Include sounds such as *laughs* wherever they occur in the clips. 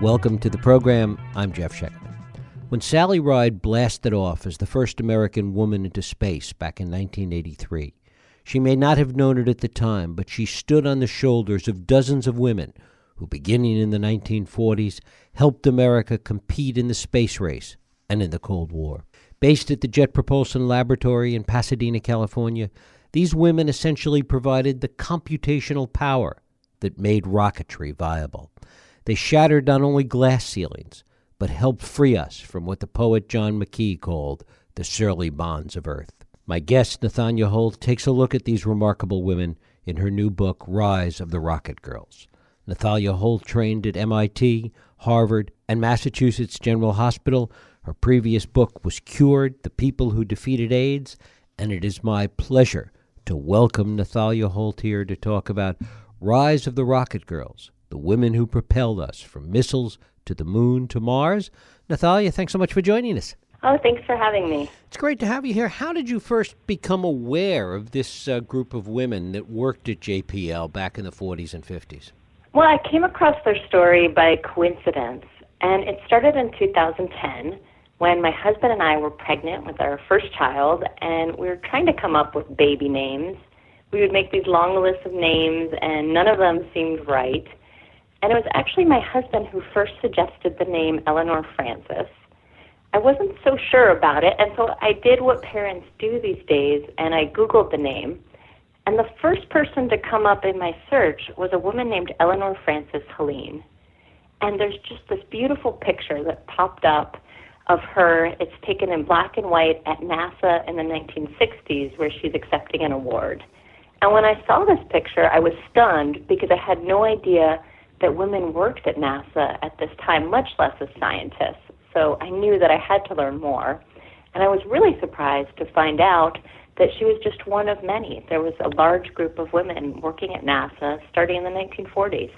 Welcome to the program. I'm Jeff Schechtman. When Sally Ride blasted off as the first American woman into space back in 1983, she may not have known it at the time, but she stood on the shoulders of dozens of women who, beginning in the 1940s, helped America compete in the space race and in the Cold War. Based at the Jet Propulsion Laboratory in Pasadena, California, these women essentially provided the computational power that made rocketry viable. They shattered not only glass ceilings, but helped free us from what the poet John Magee called the surly bonds of Earth. My guest, Nathalia Holt, takes a look at these remarkable women in her new book, Rise of the Rocket Girls. Nathalia Holt trained at MIT, Harvard, and Massachusetts General Hospital. Her previous book was Cured The People Who Defeated AIDS, and it is my pleasure to welcome Nathalia Holt here to talk about Rise of the Rocket Girls, the women who propelled us from missiles to the moon to Mars. Nathalia, thanks so much for joining us. Oh, thanks for having me. It's great to have you here. How did you first become aware of this uh, group of women that worked at JPL back in the 40s and 50s? Well, I came across their story by coincidence, and it started in 2010 when my husband and I were pregnant with our first child, and we were trying to come up with baby names. We would make these long lists of names, and none of them seemed right. And it was actually my husband who first suggested the name Eleanor Frances. I wasn't so sure about it, and so I did what parents do these days, and I Googled the name. And the first person to come up in my search was a woman named Eleanor Frances Helin. And there's just this beautiful picture that popped up of her. It's taken in black and white at NASA in the 1960s, where she's accepting an award. And when I saw this picture, I was stunned because I had no idea that women worked at NASA at this time, much less as scientists. So I knew that I had to learn more. And I was really surprised to find out that she was just one of many. There was a large group of women working at NASA starting in the 1940s.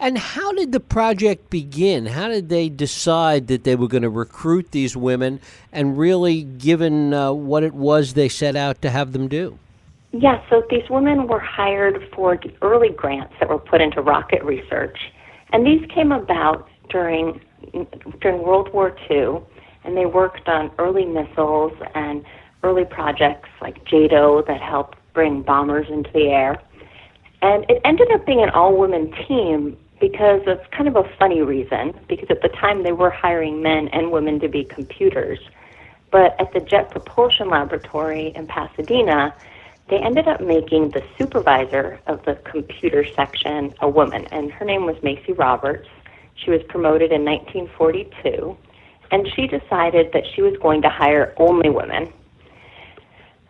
And how did the project begin? How did they decide that they were going to recruit these women and really, given uh, what it was they set out to have them do? Yeah, so these women were hired for the early grants that were put into rocket research. And these came about during during World War II, and they worked on early missiles and early projects like JATO that helped bring bombers into the air. And it ended up being an all women team because of kind of a funny reason, because at the time they were hiring men and women to be computers. But at the Jet Propulsion Laboratory in Pasadena, they ended up making the supervisor of the computer section a woman, and her name was Macie Roberts. She was promoted in 1942, and she decided that she was going to hire only women.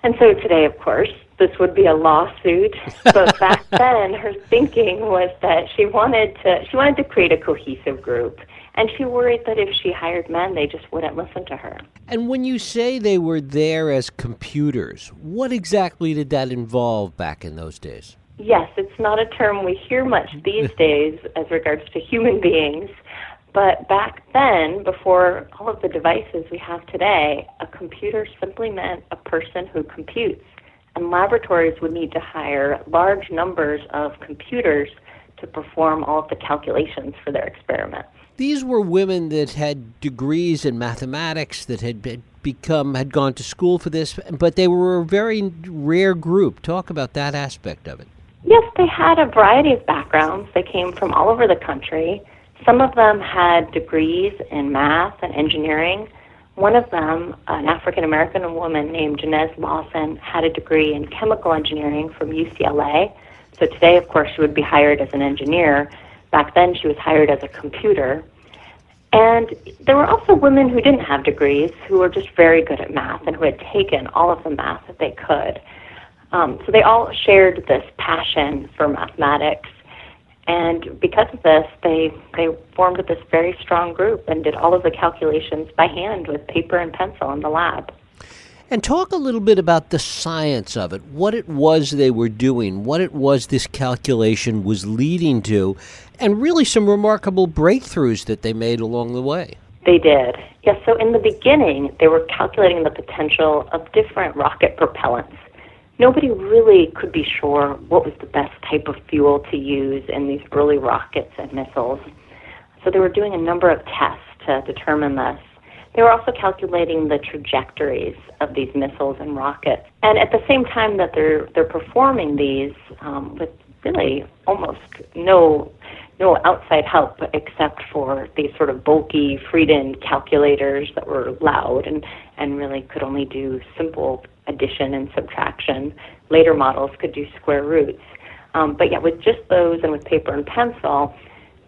And so today, of course, this would be a lawsuit. *laughs* But back then, her thinking was that she wanted to she wanted to create a cohesive group, and she worried that if she hired men, they just wouldn't listen to her. And when you say they were there as computers, what exactly did that involve back in those days? Yes, it's not a term we hear much mm-hmm. these days as regards to human *laughs* beings. But back then, before all of the devices we have today, a computer simply meant a person who computes. And laboratories would need to hire large numbers of computers to perform all of the calculations for their experiments. These were women that had degrees in mathematics, that had become had gone to school for this, but they were a very rare group. Talk about that aspect of it. Yes, they had a variety of backgrounds. They came from all over the country. Some of them had degrees in math and engineering. One of them, an African American woman named Janez Lawson, had a degree in chemical engineering from UCLA. So today, of course, she would be hired as an engineer. Back then, she was hired as a computer. And there were also women who didn't have degrees who were just very good at math and who had taken all of the math that they could. Um, so they all shared this passion for mathematics. And because of this, they, they formed this very strong group and did all of the calculations by hand with paper and pencil in the lab. And talk a little bit about the science of it, what it was they were doing, what it was this calculation was leading to, and really some remarkable breakthroughs that they made along the way. They did. Yes, so in the beginning, they were calculating the potential of different rocket propellants nobody really could be sure what was the best type of fuel to use in these early rockets and missiles. So they were doing a number of tests to determine this. They were also calculating the trajectories of these missiles and rockets. And at the same time that they're they're performing these um, with really almost no no outside help except for these sort of bulky Friden calculators that were loud and, and really could only do simple addition and subtraction. Later models could do square roots. Um, but yet, with just those and with paper and pencil,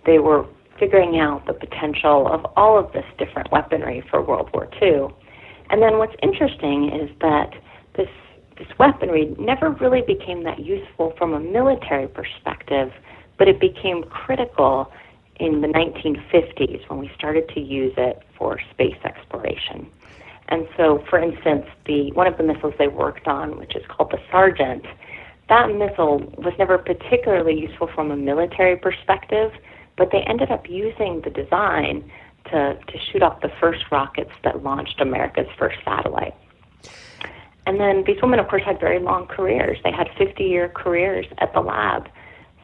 they were figuring out the potential of all of this different weaponry for World War II. And then what's interesting is that this this weaponry never really became that useful from a military perspective, but it became critical in the 1950s when we started to use it for space exploration. And so, for instance, the one of the missiles they worked on, which is called the Sergeant, that missile was never particularly useful from a military perspective, but they ended up using the design to, to shoot off the first rockets that launched America's first satellite. And then these women, of course, had very long careers. They had 50 year careers at the lab.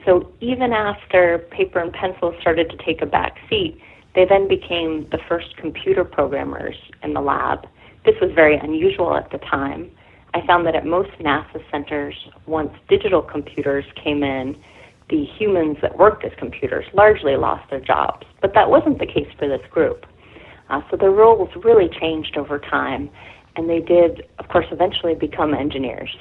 So even after paper and pencil started to take a back seat, they then became the first computer programmers in the lab. This was very unusual at the time. I found that at most NASA centers, once digital computers came in, the humans that worked as computers largely lost their jobs. But that wasn't the case for this group. Uh, so their roles really changed over time, and they did, of course, eventually become engineers.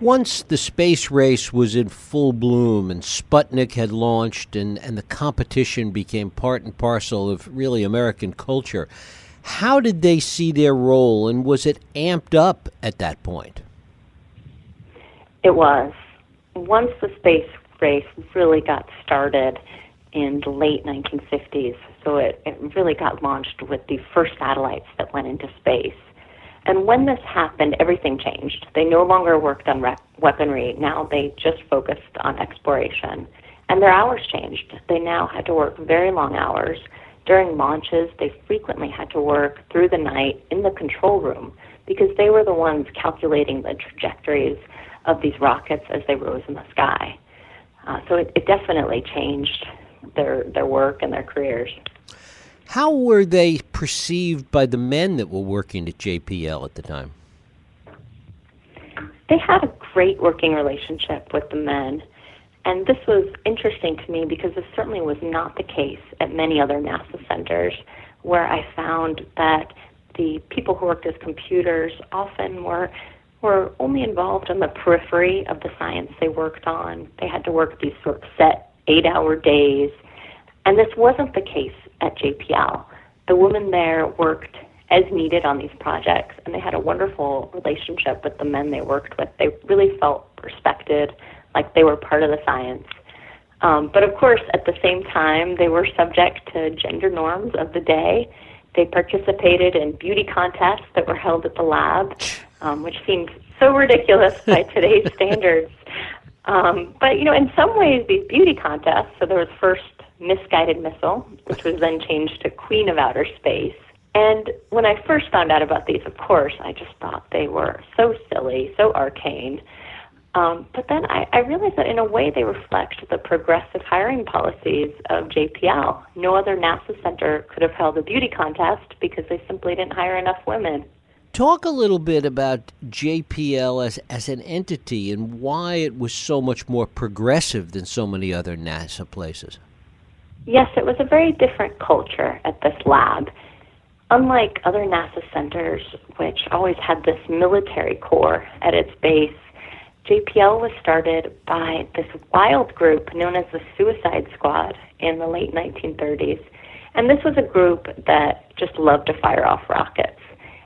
Once the space race was in full bloom and Sputnik had launched and, and the competition became part and parcel of really American culture, how did they see their role and was it amped up at that point? It was. Once the space race really got started in the late 1950s, so it, it really got launched with the first satellites that went into space. And when this happened, everything changed. They no longer worked on re- weaponry. Now they just focused on exploration. And their hours changed. They now had to work very long hours. During launches, they frequently had to work through the night in the control room because they were the ones calculating the trajectories of these rockets as they rose in the sky. Uh, so it, it definitely changed their, their work and their careers. How were they perceived by the men that were working at JPL at the time? They had a great working relationship with the men. And this was interesting to me because this certainly was not the case at many other NASA centers, where I found that the people who worked as computers often were were only involved in the periphery of the science they worked on. They had to work these sort of set eight hour days. And this wasn't the case at JPL. The women there worked as needed on these projects, and they had a wonderful relationship with the men they worked with. They really felt respected, like they were part of the science. Um, but of course, at the same time, they were subject to gender norms of the day. They participated in beauty contests that were held at the lab, um, which seemed so ridiculous by *laughs* today's standards. Um, but you know, in some ways, these beauty contests. So there was first misguided missile, which was then changed to Queen of Outer Space. And when I first found out about these, of course, I just thought they were so silly, so arcane. Um, but then I, I realized that in a way they reflect the progressive hiring policies of JPL. No other NASA center could have held a beauty contest because they simply didn't hire enough women. Talk a little bit about JPL as, as an entity and why it was so much more progressive than so many other NASA places. Yes, it was a very different culture at this lab. Unlike other NASA centers, which always had this military core at its base, JPL was started by this wild group known as the Suicide Squad in the late 1930s. And this was a group that just loved to fire off rockets.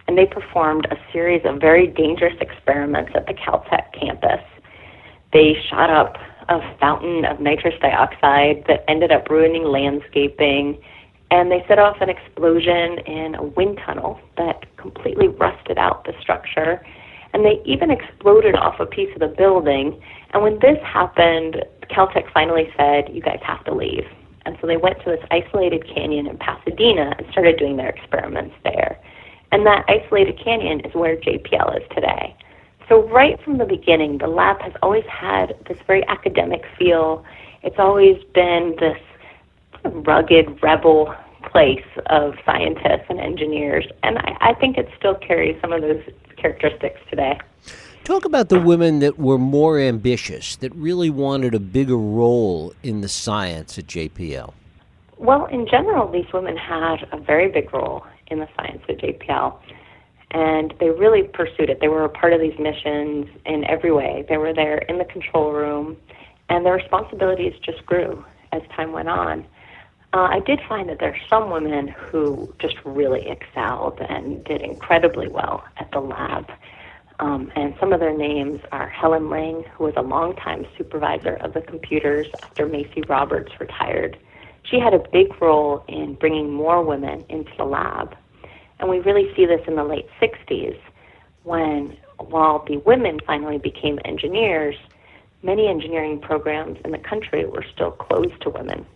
And they performed a series of very dangerous experiments at the Caltech campus. They shot up a fountain of nitrous dioxide that ended up ruining landscaping. And they set off an explosion in a wind tunnel that completely rusted out the structure. And they even exploded off a piece of the building. And when this happened, Caltech finally said, You guys have to leave. And so they went to this isolated canyon in Pasadena and started doing their experiments there. And that isolated canyon is where JPL is today. So, right from the beginning, the lab has always had this very academic feel. It's always been this rugged rebel place of scientists and engineers, and I, I think it still carries some of those characteristics today. Talk about the women that were more ambitious, that really wanted a bigger role in the science at JPL. Well, in general, these women had a very big role in the science at JPL, and they really pursued it. They were a part of these missions in every way. They were there in the control room, and their responsibilities just grew as time went on. Uh, I did find that there are some women who just really excelled and did incredibly well at the lab. Um, and some of their names are Helen Ling, who was a longtime supervisor of the computers after Macie Roberts retired. She had a big role in bringing more women into the lab. And we really see this in the late 60s when, while the women finally became engineers, many engineering programs in the country were still closed to women.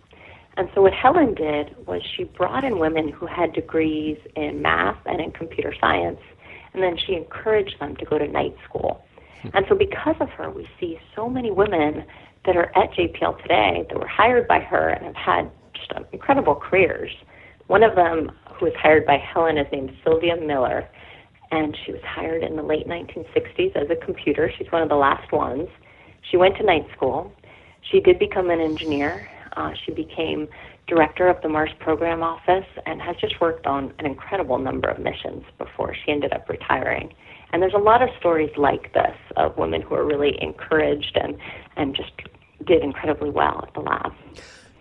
And so what Helen did was she brought in women who had degrees in math and in computer science, and then she encouraged them to go to night school. Hmm. And so because of her, we see so many women that are at JPL today that were hired by her and have had just incredible careers. One of them, who was hired by Helen, is named Sylvia Miller, and she was hired in the late 1960s as a computer. She's one of the last ones. She went to night school. She did become an engineer. Uh, she became director of the Mars Program Office and has just worked on an incredible number of missions before she ended up retiring. And there's a lot of stories like this of women who are really encouraged and, and just did incredibly well at the lab.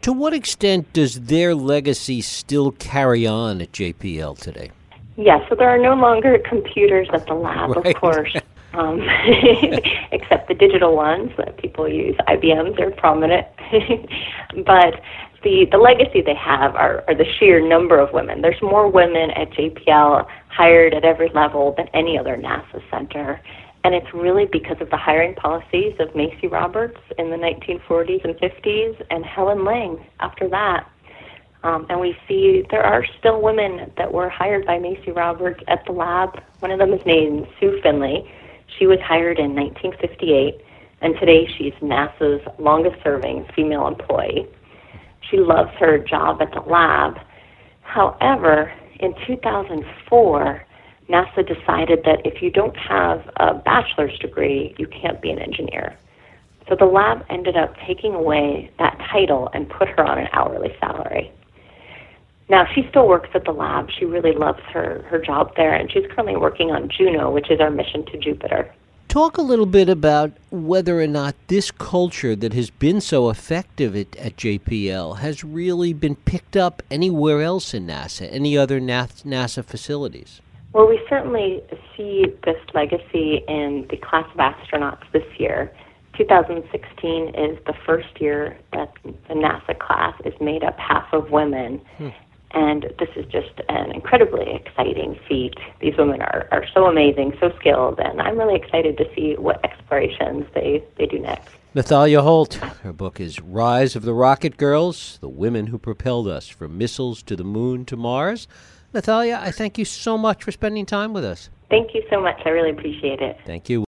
To what extent does their legacy still carry on at JPL today? Yes, yeah, so there are no longer computers at the lab, right. of course. *laughs* um, *laughs* except the digital ones that people use. IBMs are prominent, *laughs* but the the legacy they have are, are the sheer number of women. There's more women at JPL hired at every level than any other NASA center, and it's really because of the hiring policies of Macie Roberts in the 1940s and 50s, and Helen Ling after that. Um, and we see there are still women that were hired by Macie Roberts at the lab. One of them is named Sue Finley she was hired in 1958, and today she's NASA's longest serving female employee. She loves her job at the lab. However, in 2004, NASA decided that if you don't have a bachelor's degree, you can't be an engineer. So the lab ended up taking away that title and put her on an hourly salary. Now she still works at the lab. She really loves her her job there, and she's currently working on Juno, which is our mission to Jupiter. Talk a little bit about whether or not this culture that has been so effective at, at JPL has really been picked up anywhere else in NASA, any other NASA facilities. Well, we certainly see this legacy in the class of astronauts this year. 2016 is the first year that the NASA class is made up half of women. Hmm. And this is just an incredibly exciting feat. These women are, are so amazing, so skilled, and I'm really excited to see what explorations they, they do next. Nathalia Holt. Her book is Rise of the Rocket Girls The Women Who Propelled Us from Missiles to the Moon to Mars. Nathalia, I thank you so much for spending time with us. Thank you so much. I really appreciate it. Thank you.